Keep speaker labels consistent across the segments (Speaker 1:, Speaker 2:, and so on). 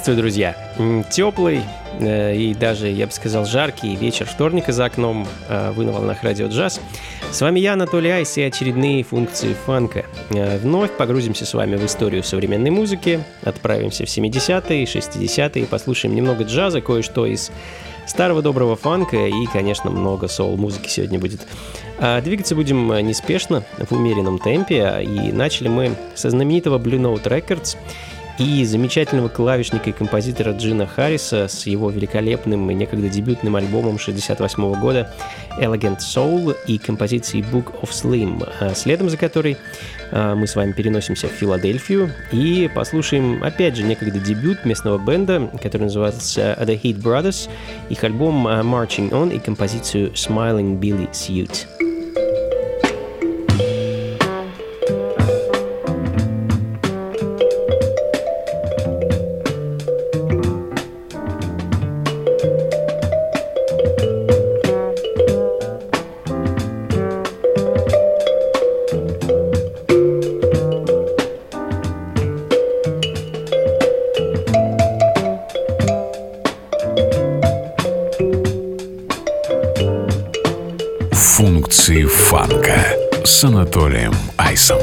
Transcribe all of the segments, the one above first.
Speaker 1: Приветствую, друзья! Теплый э, и даже, я бы сказал, жаркий вечер вторника за окном э, вы на волнах радио джаз. С вами я, Анатолий Айс, и очередные функции фанка. Э, вновь погрузимся с вами в историю современной музыки, отправимся в 70-е, 60-е, послушаем немного джаза, кое-что из старого доброго фанка и, конечно, много соул-музыки сегодня будет. А двигаться будем неспешно, в умеренном темпе, и начали мы со знаменитого Blue Note Records – и замечательного клавишника и композитора Джина Харриса с его великолепным и некогда дебютным альбомом 68 года Elegant Soul и композицией Book of Slim, а следом за которой а, мы с вами переносимся в Филадельфию и послушаем, опять же, некогда дебют местного бенда, который назывался The Heat Brothers, их альбом а, Marching On и композицию Smiling Billy Suit.
Speaker 2: Анатолием Айсом.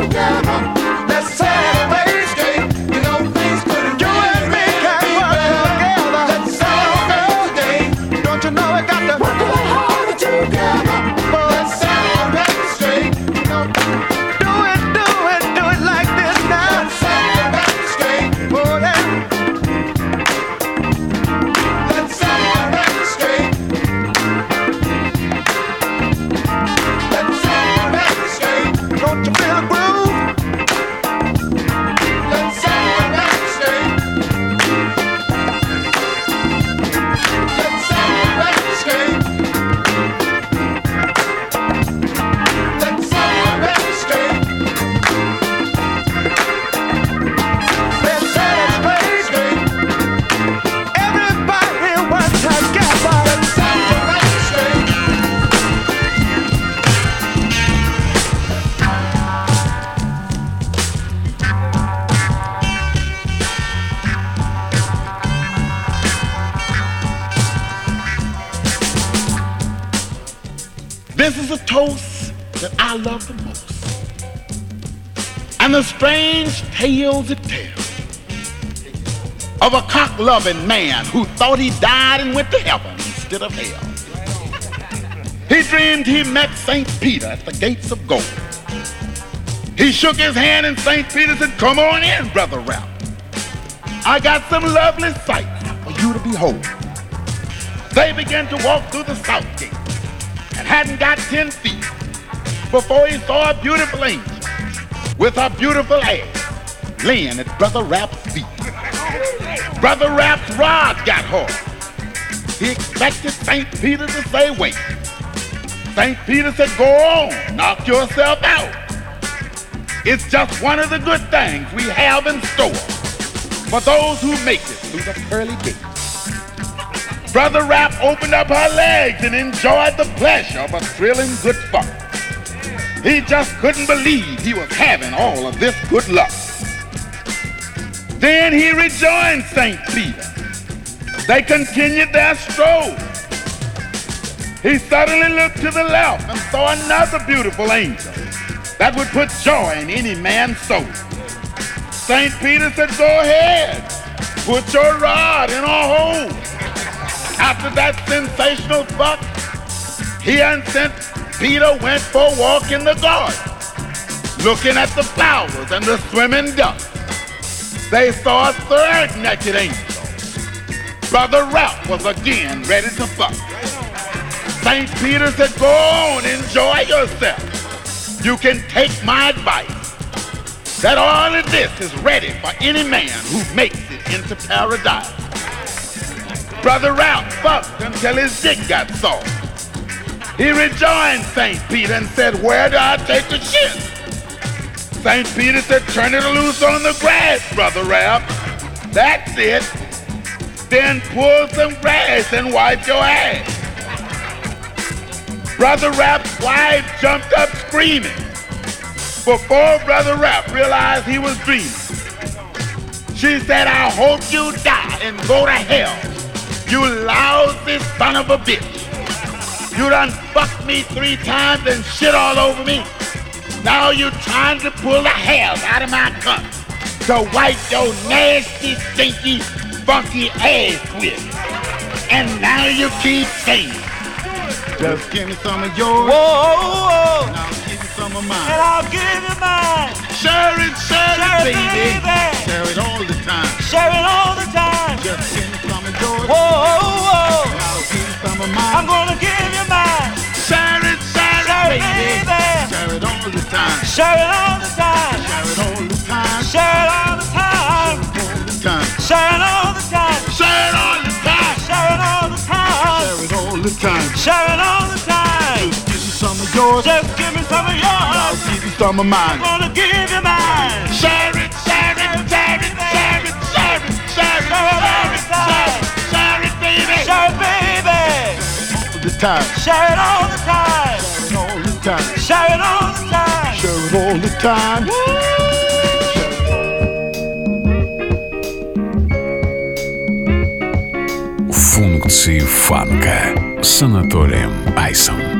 Speaker 3: Yeah.
Speaker 4: Tales it tells of a cock loving man who thought he died and went to heaven instead of hell. He dreamed he met St. Peter at the gates of gold. He shook his hand and St. Peter said, Come on in, Brother Ralph. I got some lovely sights for you to behold. They began to walk through the south gate and hadn't got 10 feet before he saw a beautiful angel with a beautiful ass laying at Brother Rap's feet. Brother Rap's rod got hard. He expected St. Peter to say, wait. St. Peter said, go on, knock yourself out. It's just one of the good things we have in store for those who make it through the pearly gates. Brother Rap opened up her legs and enjoyed the pleasure of a thrilling good fun. He just couldn't believe he was having all of this good luck. Then he rejoined St. Peter. They continued their stroll. He suddenly looked to the left and saw another beautiful angel that would put joy in any man's soul. St. Peter said, Go ahead, put your rod in a hole. After that sensational buck, he and St. Peter went for a walk in the garden, looking at the flowers and the swimming ducks. They saw a third naked angel. Brother Ralph was again ready to fuck. St. Peter said, go on, enjoy yourself. You can take my advice that all of this is ready for any man who makes it into paradise. Brother Ralph fucked until his dick got soft. He rejoined St. Peter and said, where do I take the shit? St. Peter said, turn it loose on the grass, Brother Ralph. That's it. Then pull some grass and wipe your ass. Brother Rapp's wife jumped up screaming. Before Brother Rapp realized he was dreaming, she said, I hope you die and go to hell. You lousy son of a bitch. You done fucked me three times and shit all over me. Now you're trying to pull the hell out of my cup to wipe your nasty, stinky, funky ass with. And now you keep saying, just give me some of yours.
Speaker 5: Whoa, whoa,
Speaker 4: And I'll give you some of mine. and.
Speaker 5: I'll give you mine.
Speaker 4: Share it, share,
Speaker 5: Share
Speaker 4: it,
Speaker 5: it,
Speaker 4: baby.
Speaker 5: baby.
Speaker 4: Share it all the time.
Speaker 5: Share it all the time.
Speaker 4: Just give me some of yours.
Speaker 5: Whoa, whoa,
Speaker 4: And I'll give you some of mine.
Speaker 5: I'm gonna give
Speaker 4: all the time.
Speaker 5: Share it all the time.
Speaker 4: Share it all the time.
Speaker 5: Share it all the time.
Speaker 4: All the time.
Speaker 5: Share it all the time.
Speaker 4: Share it all the time.
Speaker 5: Share it all the time.
Speaker 4: Share it all the time.
Speaker 5: Share it all the time.
Speaker 4: Just give me some of yours.
Speaker 5: Just give me some of yours.
Speaker 4: I'll give you some of mine.
Speaker 5: I'm gonna give you mine.
Speaker 4: Share it, share it, share it, share it, share it, share it, share it, share it, share it, baby.
Speaker 5: Share it, baby.
Speaker 4: All the time.
Speaker 5: Share it all the time.
Speaker 4: Share it all the time.
Speaker 5: Share it all
Speaker 4: it all the time.
Speaker 6: Функции фанка с Анатолием Айсом.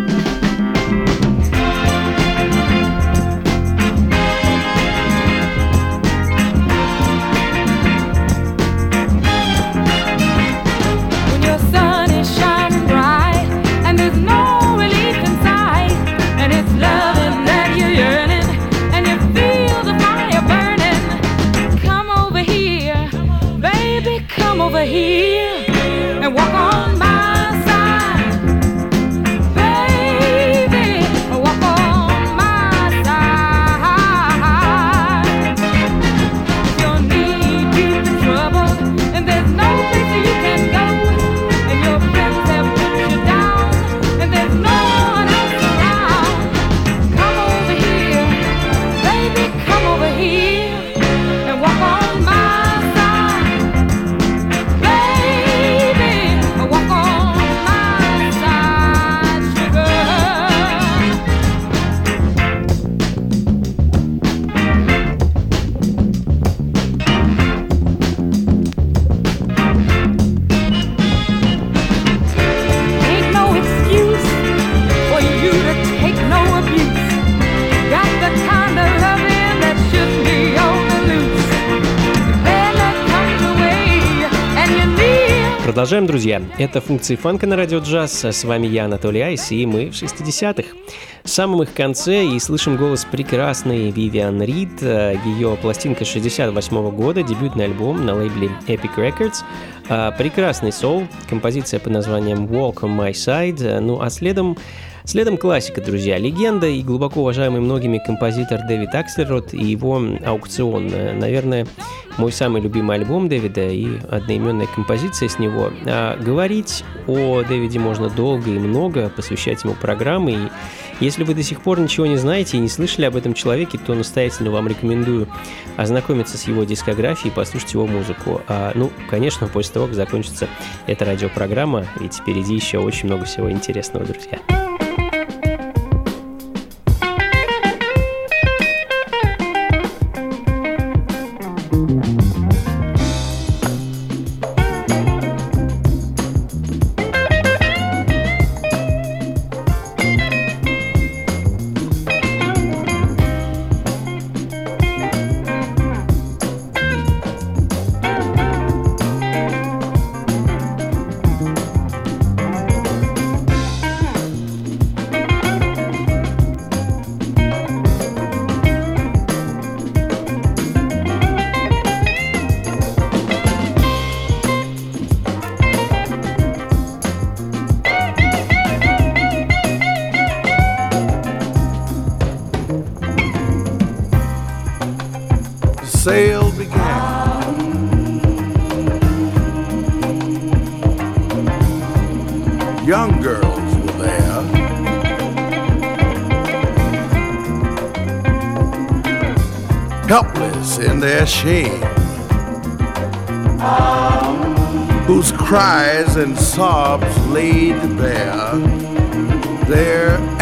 Speaker 1: Продолжаем, друзья. Это функции фанка на радио джаз. С вами я, Анатолий Айс, и мы в 60-х. В самом их конце и слышим голос прекрасной Вивиан Рид. Ее пластинка 68 года, дебютный альбом на лейбле Epic Records. А, Прекрасный соул, композиция под названием Walk on My Side. Ну а следом Следом классика, друзья. Легенда и глубоко уважаемый многими композитор Дэвид Акселрод и его аукцион. Наверное, мой самый любимый альбом Дэвида и одноименная композиция с него. А говорить о Дэвиде можно долго и много, посвящать ему программы. И если вы до сих пор ничего не знаете и не слышали об этом человеке, то настоятельно вам рекомендую ознакомиться с его дискографией и послушать его музыку. А, ну, конечно, после того, как закончится эта радиопрограмма, ведь впереди еще очень много всего интересного, друзья.
Speaker 7: Thank
Speaker 8: their shame, whose cries and sobs laid bare their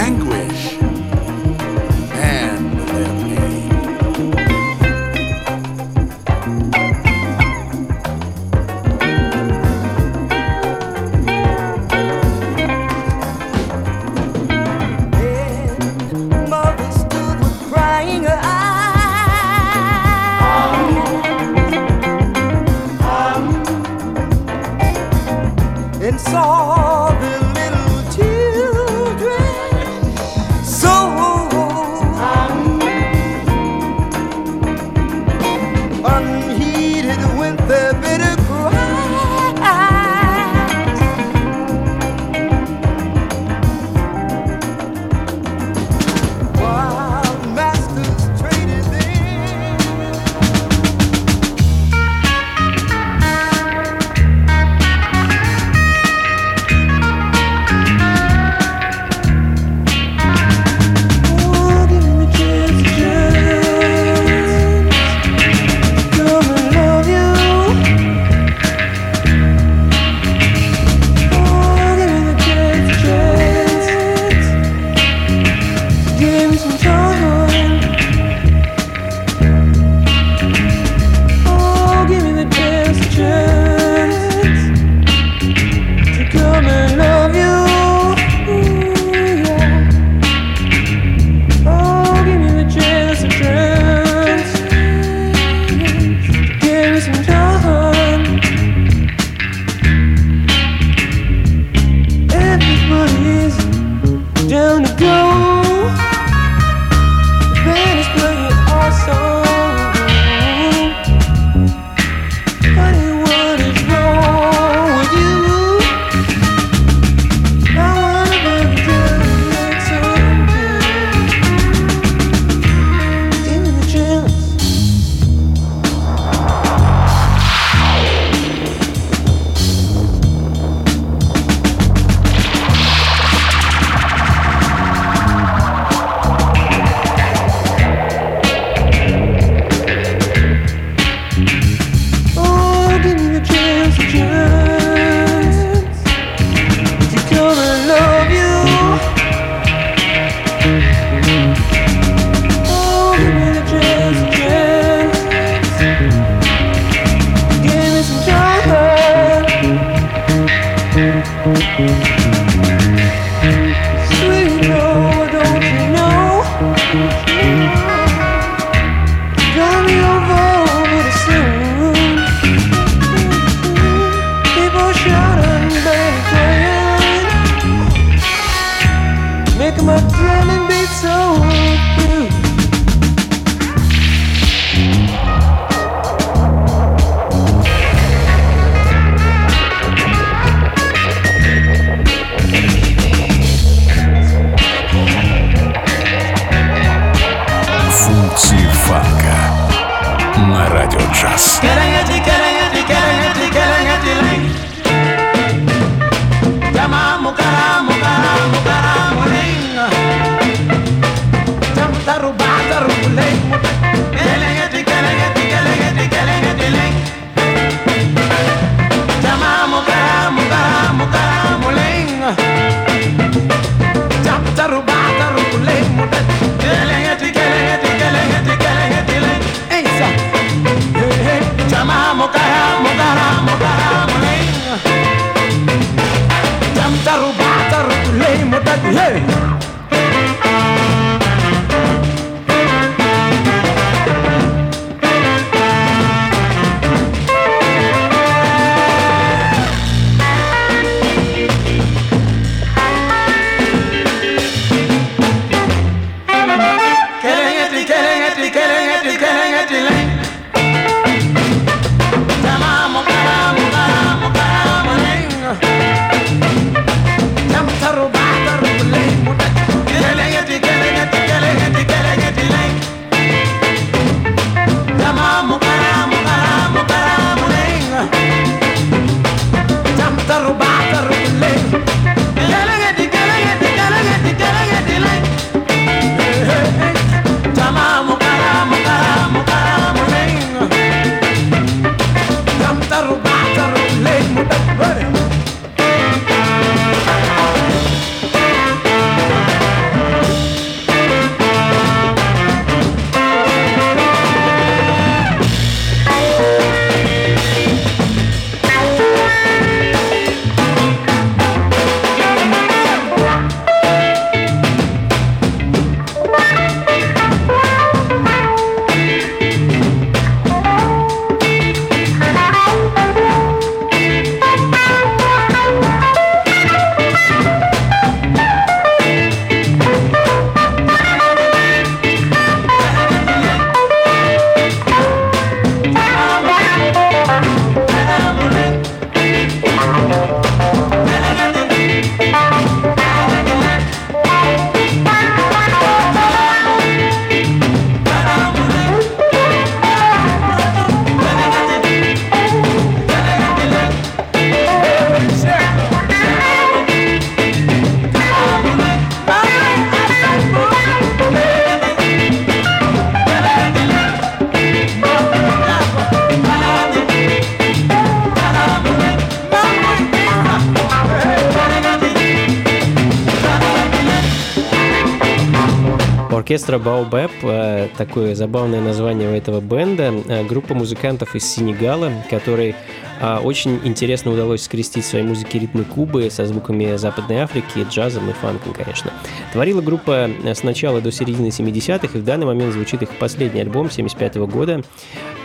Speaker 1: Монстра Баобеб, э, такое забавное название у этого бенда, э, группа музыкантов из Сенегала, который э, очень интересно удалось скрестить в своей музыке ритмы Кубы со звуками Западной Африки, джазом и фанком, конечно. Творила группа с начала до середины 70-х, и в данный момент звучит их последний альбом 75 -го года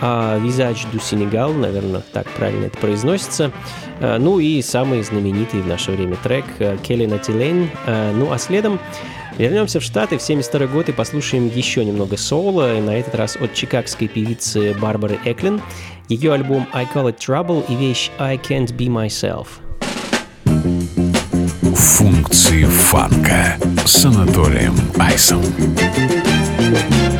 Speaker 1: а, «Визаж ду Сенегал», наверное, так правильно это произносится. Ну и самый знаменитый в наше время трек «Келли Натилейн». Ну а следом Вернемся в Штаты в 72 год и послушаем еще немного соло, на этот раз от чикагской певицы Барбары Эклин, ее альбом «I Call It Trouble» и вещь «I Can't Be Myself».
Speaker 9: Функции фанка с Анатолием Айсом.
Speaker 10: thank you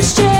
Speaker 9: Christian.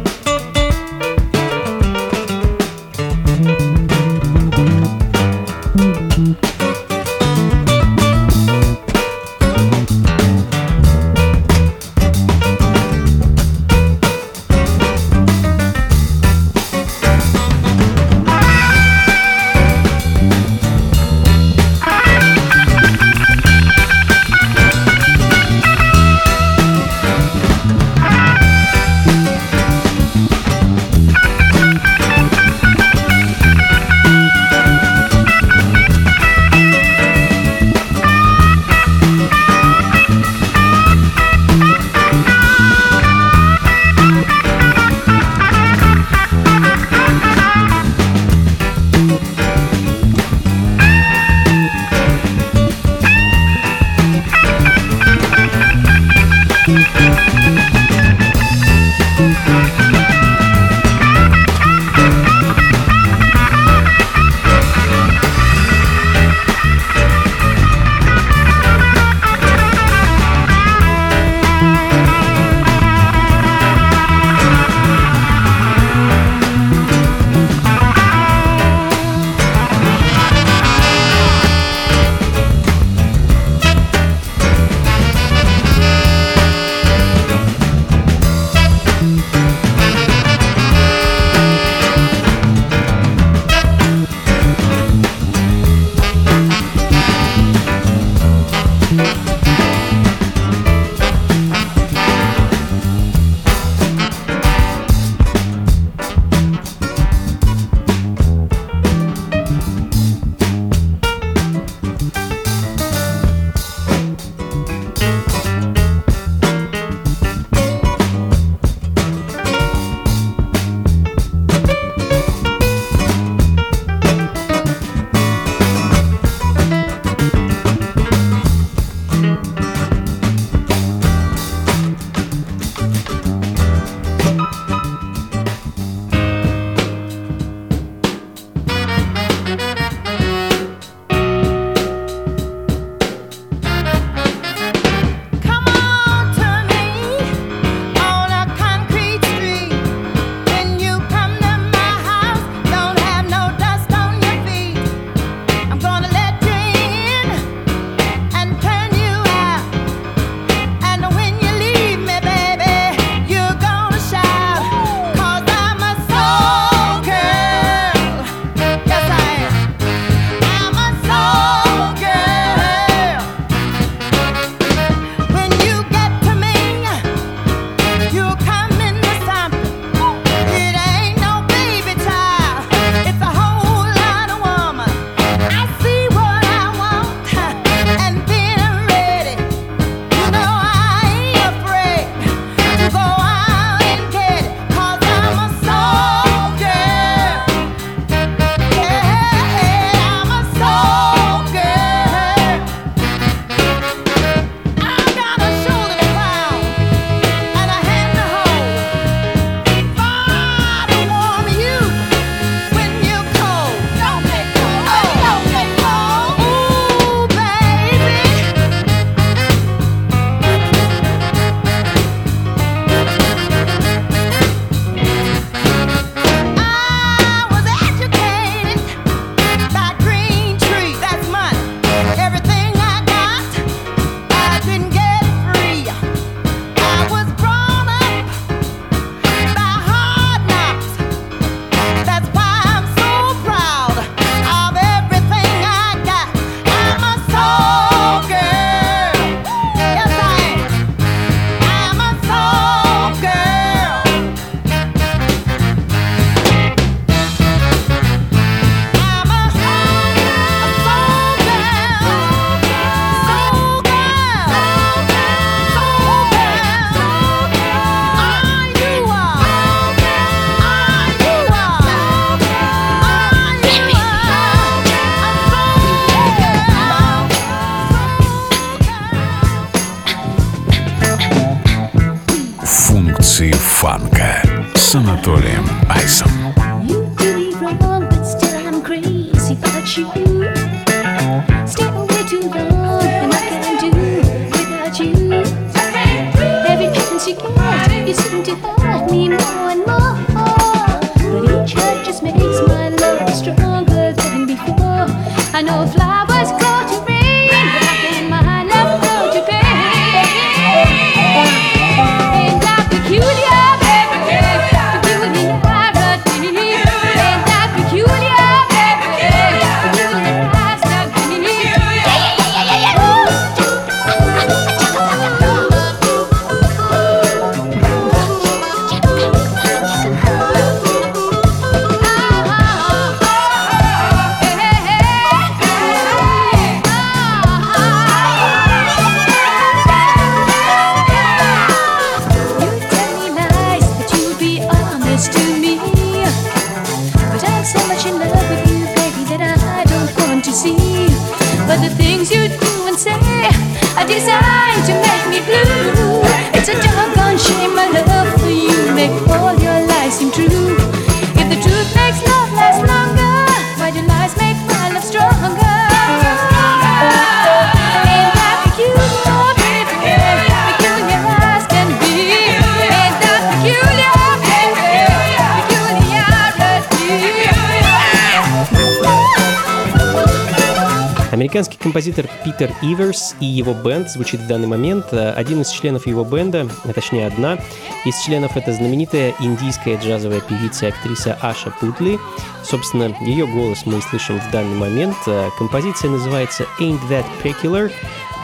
Speaker 1: Американский композитор Питер Иверс и его бенд звучит в данный момент. Э, Один из членов его бенда, а точнее одна из членов, это знаменитая индийская джазовая певица и актриса Аша Путли. Собственно, ее голос мы слышим в данный момент. Э, Композиция называется «Ain't That Peculiar».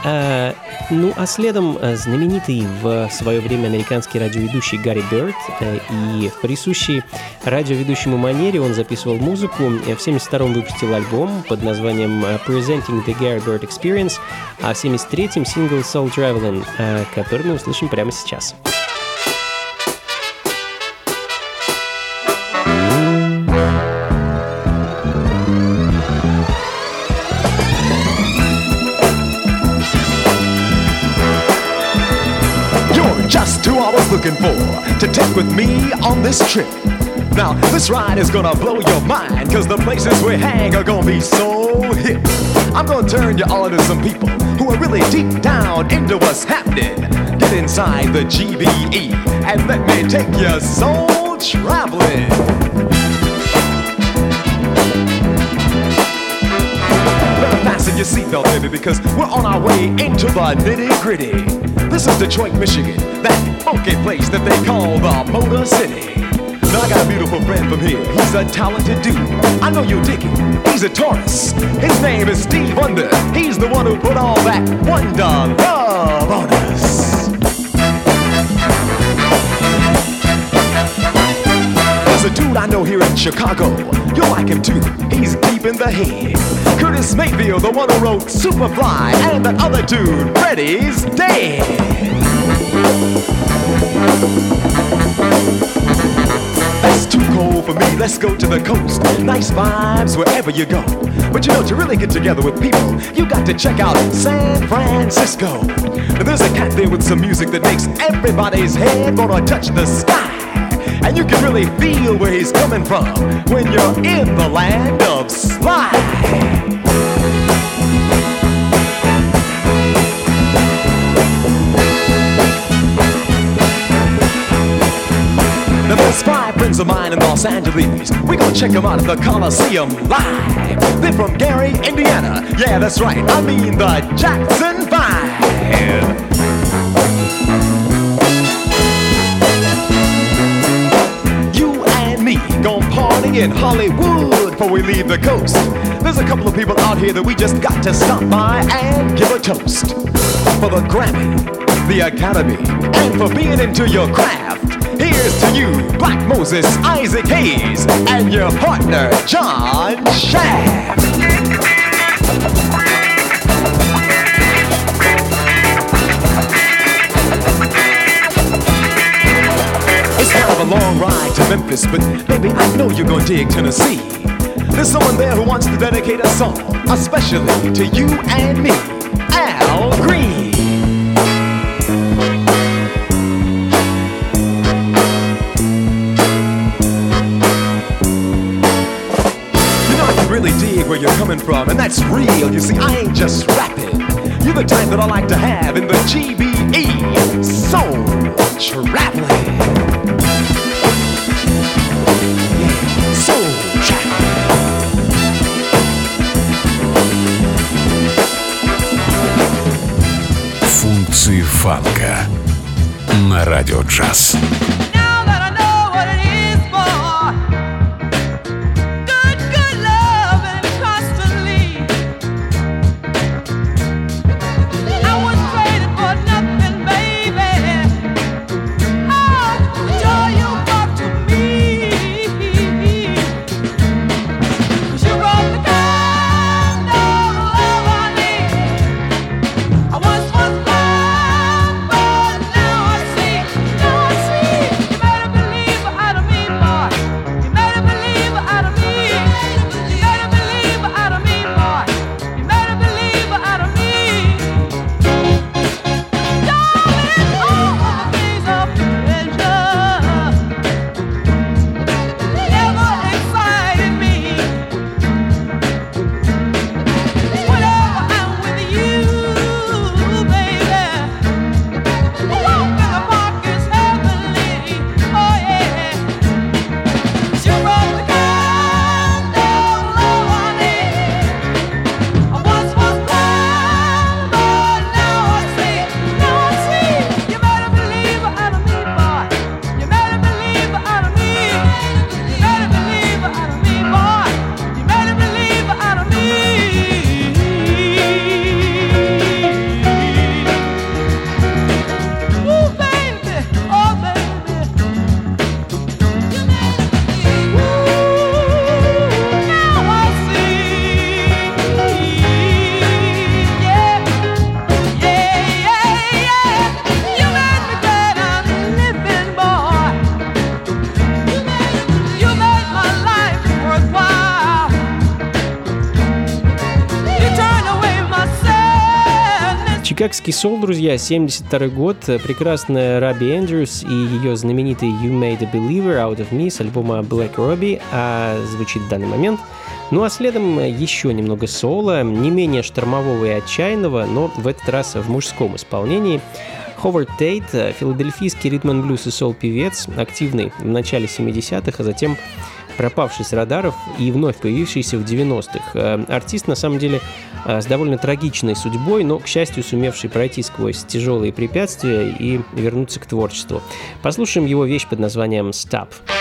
Speaker 1: Э, ну, а следом э, знаменитый в свое время американский радиоведущий Гарри Бёрд э, и в присущей радиоведущему манере он записывал музыку. В 72-м выпустил альбом под названием Presenting the Gary Bird Experience, а в 73-м сингл Soul Traveling, который мы услышим прямо сейчас.
Speaker 11: You're looking for to take with me on this trip. Now, this ride is gonna blow your mind, cause the places we hang are gonna be so hip. I'm gonna turn you all into some people who are really deep down into what's happening. Get inside the GBE and let me take your soul traveling. Your seatbelt, baby, because we're on our way into the nitty gritty. This is Detroit, Michigan, that funky place that they call the Motor City. Now I got a beautiful friend from here. He's a talented dude. I know you dig him. He's a Taurus. His name is Steve Wonder. He's the one who put all that wonder love on us. There's a dude I know here in Chicago. You'll like him too. He's deep in the head. Curtis Mayfield, the one who wrote Superfly, and that other dude, Freddie's dead. That's too cold for me. Let's go to the coast. Nice vibes wherever you go. But you know, to really get together with people, you got to check out San Francisco. There's a cat there with some music that makes everybody's head wanna touch the sky. And you can really feel where he's coming from when you're in the land of slide. Friends of mine in Los Angeles. We gonna check them out at the Coliseum live. They're from Gary, Indiana. Yeah, that's right. I mean the Jackson Five. You and me gon' party in Hollywood before we leave the coast. There's a couple of people out here that we just got to stop by and give a toast. For the Grammy, the Academy, and for being into your craft. Here's to you, Black Moses, Isaac Hayes, and your partner, John Shaft. It's kind of a long ride to Memphis, but baby, I know you're gonna dig Tennessee. There's someone there who wants to dedicate a song, especially to you and me, Al Green. coming from, and that's real. You see, I ain't just rapping. You're the type that I like to have in the GBE Soul Traveling. Yeah, Soul Traveling.
Speaker 9: Функции фанка на радио джаз.
Speaker 1: Чикагский сол, друзья, 72 год, прекрасная Раби Эндрюс и ее знаменитый You Made a Believer Out of Me с альбома Black Robbie а, звучит в данный момент. Ну а следом еще немного соло, не менее штормового и отчаянного, но в этот раз в мужском исполнении. Ховард Тейт, филадельфийский ритм блюз и сол-певец, активный в начале 70-х, а затем пропавший с радаров и вновь появившийся в 90-х. Э, Артист, на самом деле, э, с довольно трагичной судьбой, но, к счастью, сумевший пройти сквозь тяжелые препятствия и вернуться к творчеству. Послушаем его вещь под названием «Stop».
Speaker 12: Stop.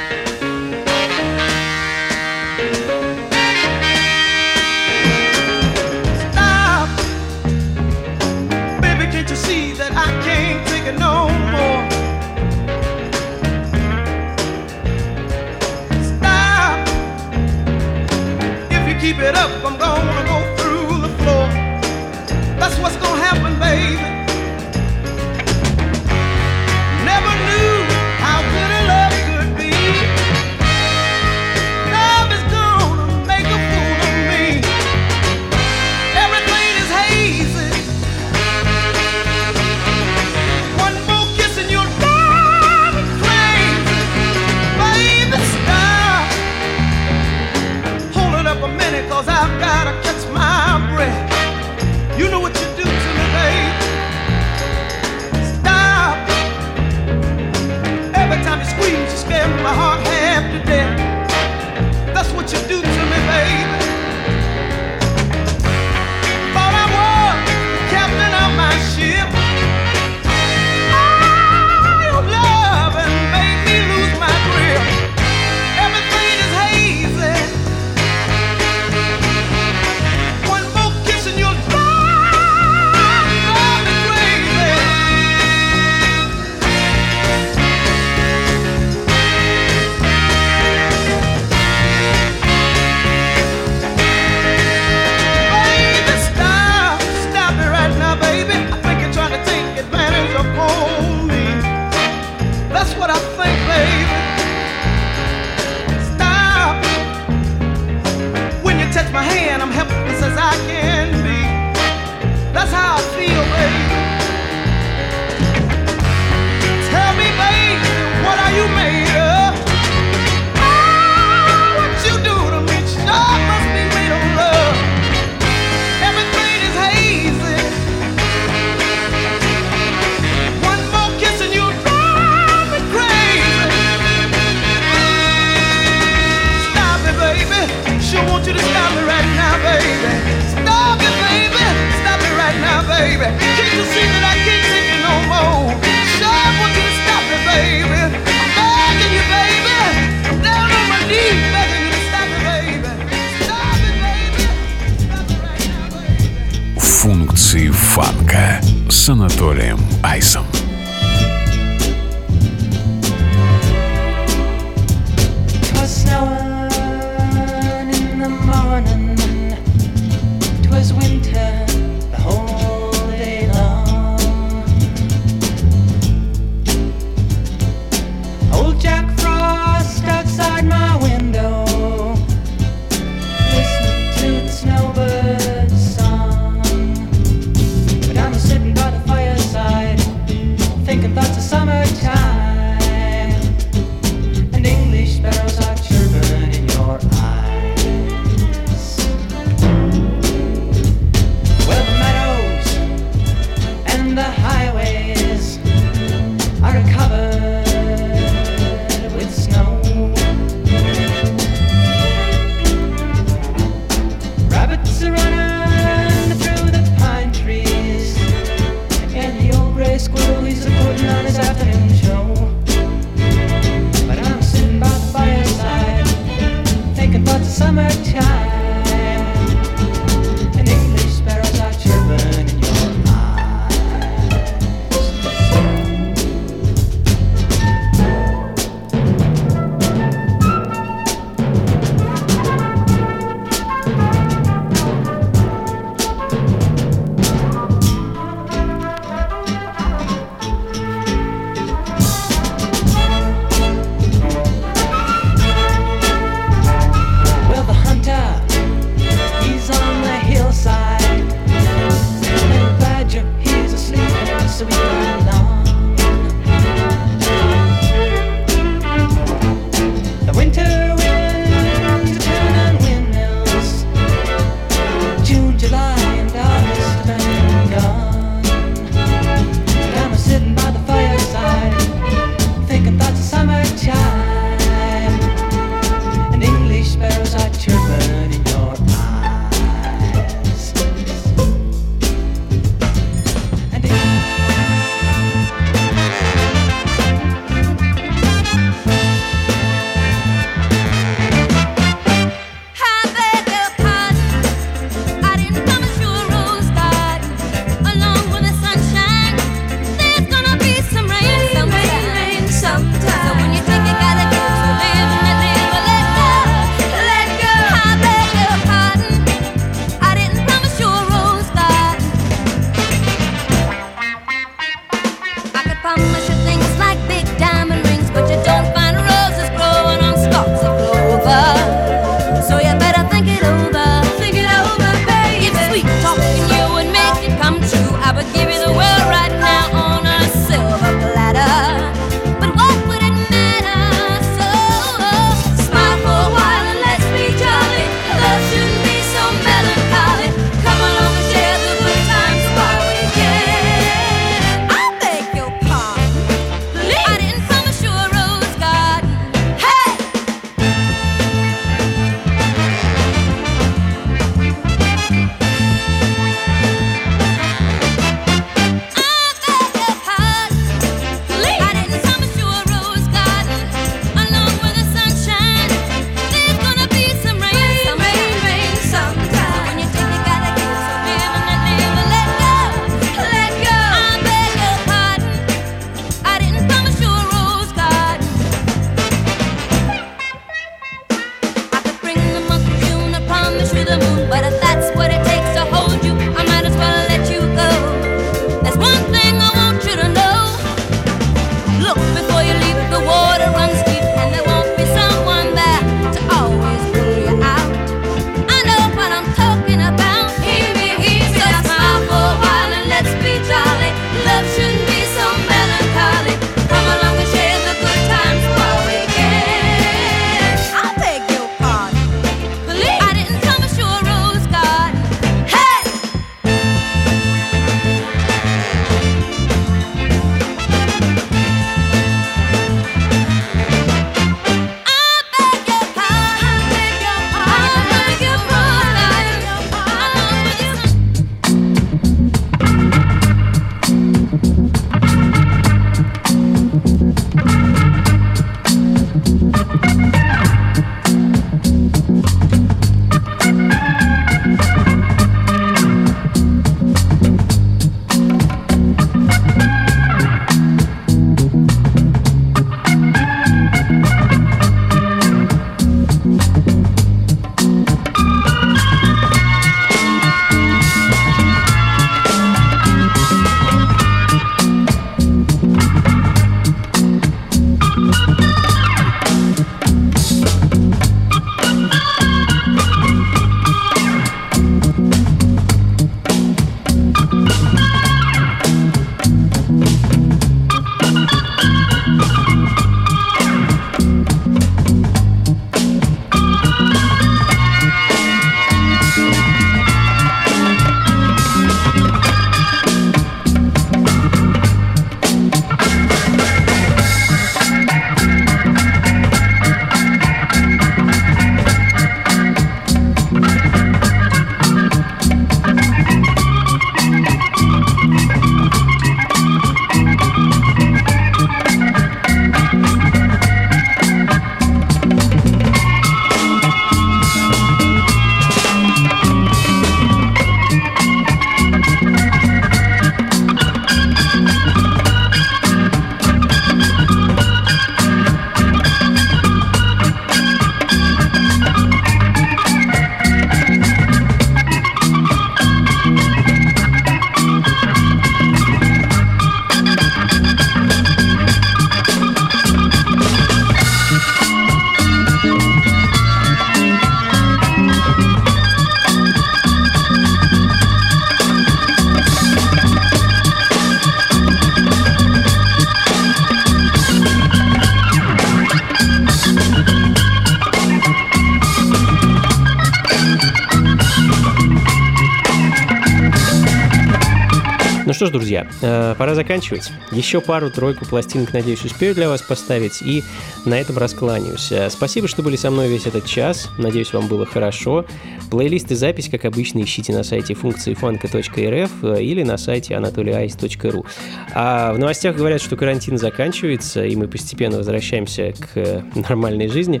Speaker 1: Ж, друзья, э, пора заканчивать. Еще пару-тройку пластинок, надеюсь, успею для вас поставить. И на этом раскланяюсь. Э, Спасибо, что были со мной весь этот час. Надеюсь, вам было хорошо. Плейлист и запись, как обычно, ищите на сайте функции фанка.рф э, или на сайте anatolyice.ru. А в новостях говорят, что карантин заканчивается, и мы постепенно возвращаемся к э, нормальной жизни.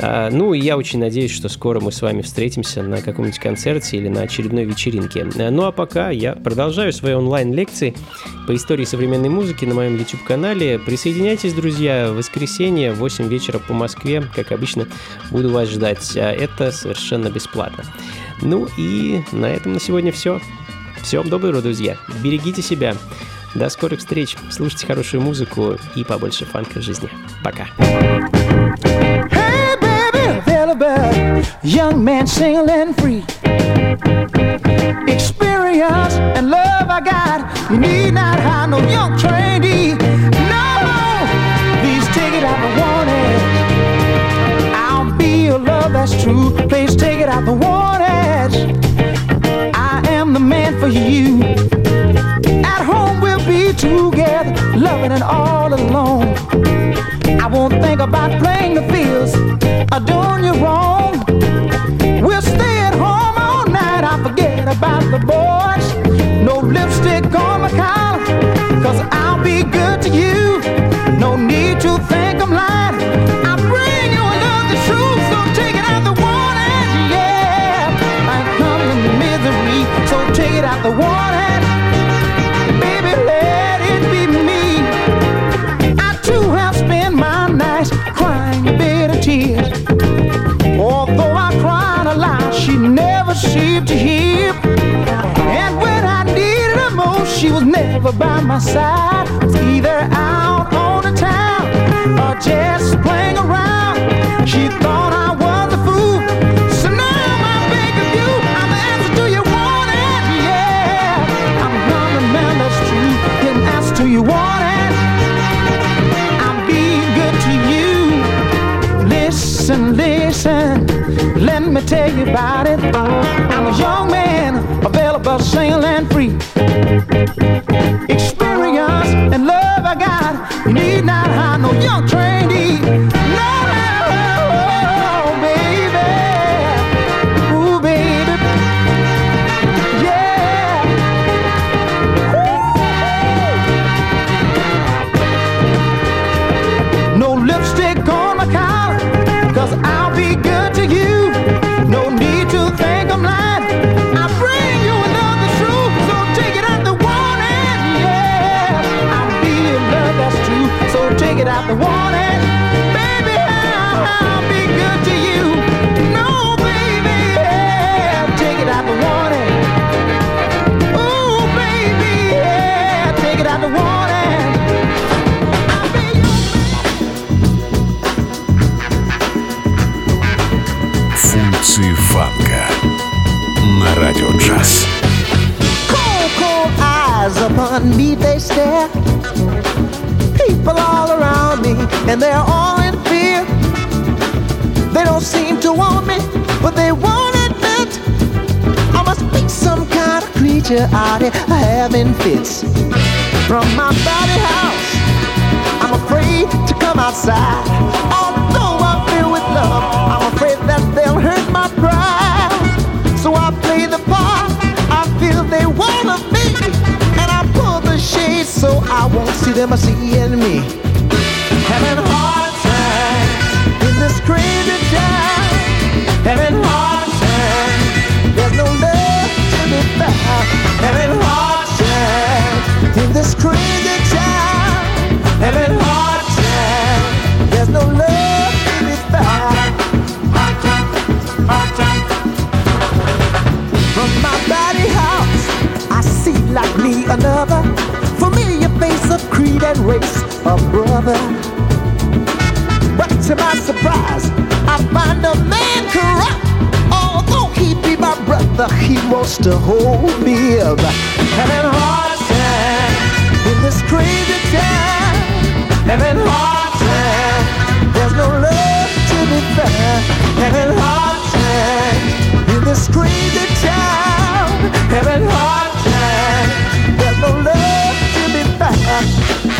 Speaker 1: А, Ну, и я очень надеюсь, что скоро мы с вами встретимся на каком-нибудь концерте или на очередной вечеринке. Э, Ну, а пока я продолжаю свои онлайн-лекции по истории современной музыки на моем YouTube-канале. Присоединяйтесь, друзья, в воскресенье в 8 вечера по Москве. Как обычно, буду вас ждать. А Это совершенно бесплатно. Ну и на этом на сегодня все. Всем доброго, друзья. Берегите себя. До скорых встреч. Слушайте хорошую музыку и побольше фанка в жизни. Пока.
Speaker 12: Hey, baby, available. Young man single and free. Experience and love I got. You need not hire no young trainee. No, please take it out the warning. I'll be your love, that's true. Please take it out the warning. And all alone. I won't think about playing the fields or doing you wrong. Never by my side. Either out on the town or just playing around. She thought I was a fool. So now I beg of you, I'm the answer to your warning. Yeah, I'm not the man that's true. Didn't ask to your warning. I'm being good to you. Listen, listen, let me tell you about it.
Speaker 9: dangerous.
Speaker 12: Cold, cold eyes upon me, they stare. People all around me, and they're all in fear. They don't seem to want me, but they won't admit I must be some kind of creature out here having fits. From my body house, I'm afraid to come outside. Although I'm filled with love, I'm afraid that they'll hurt. See them seeing me. Having hard times in this crazy town. Having hard times, there's no love to be found. Having hard times in this crazy town. Having hard times, there's no love to be found. Hard times, hard times. From my body house, I see like me another face of creed and race, a brother. But to my surprise, I find a man corrupt. Although he be my brother, he wants to hold me up. Having hard time in this crazy town. Having hard time, there's no love to be found. Having hard time in this crazy town. Having hard
Speaker 3: Bye.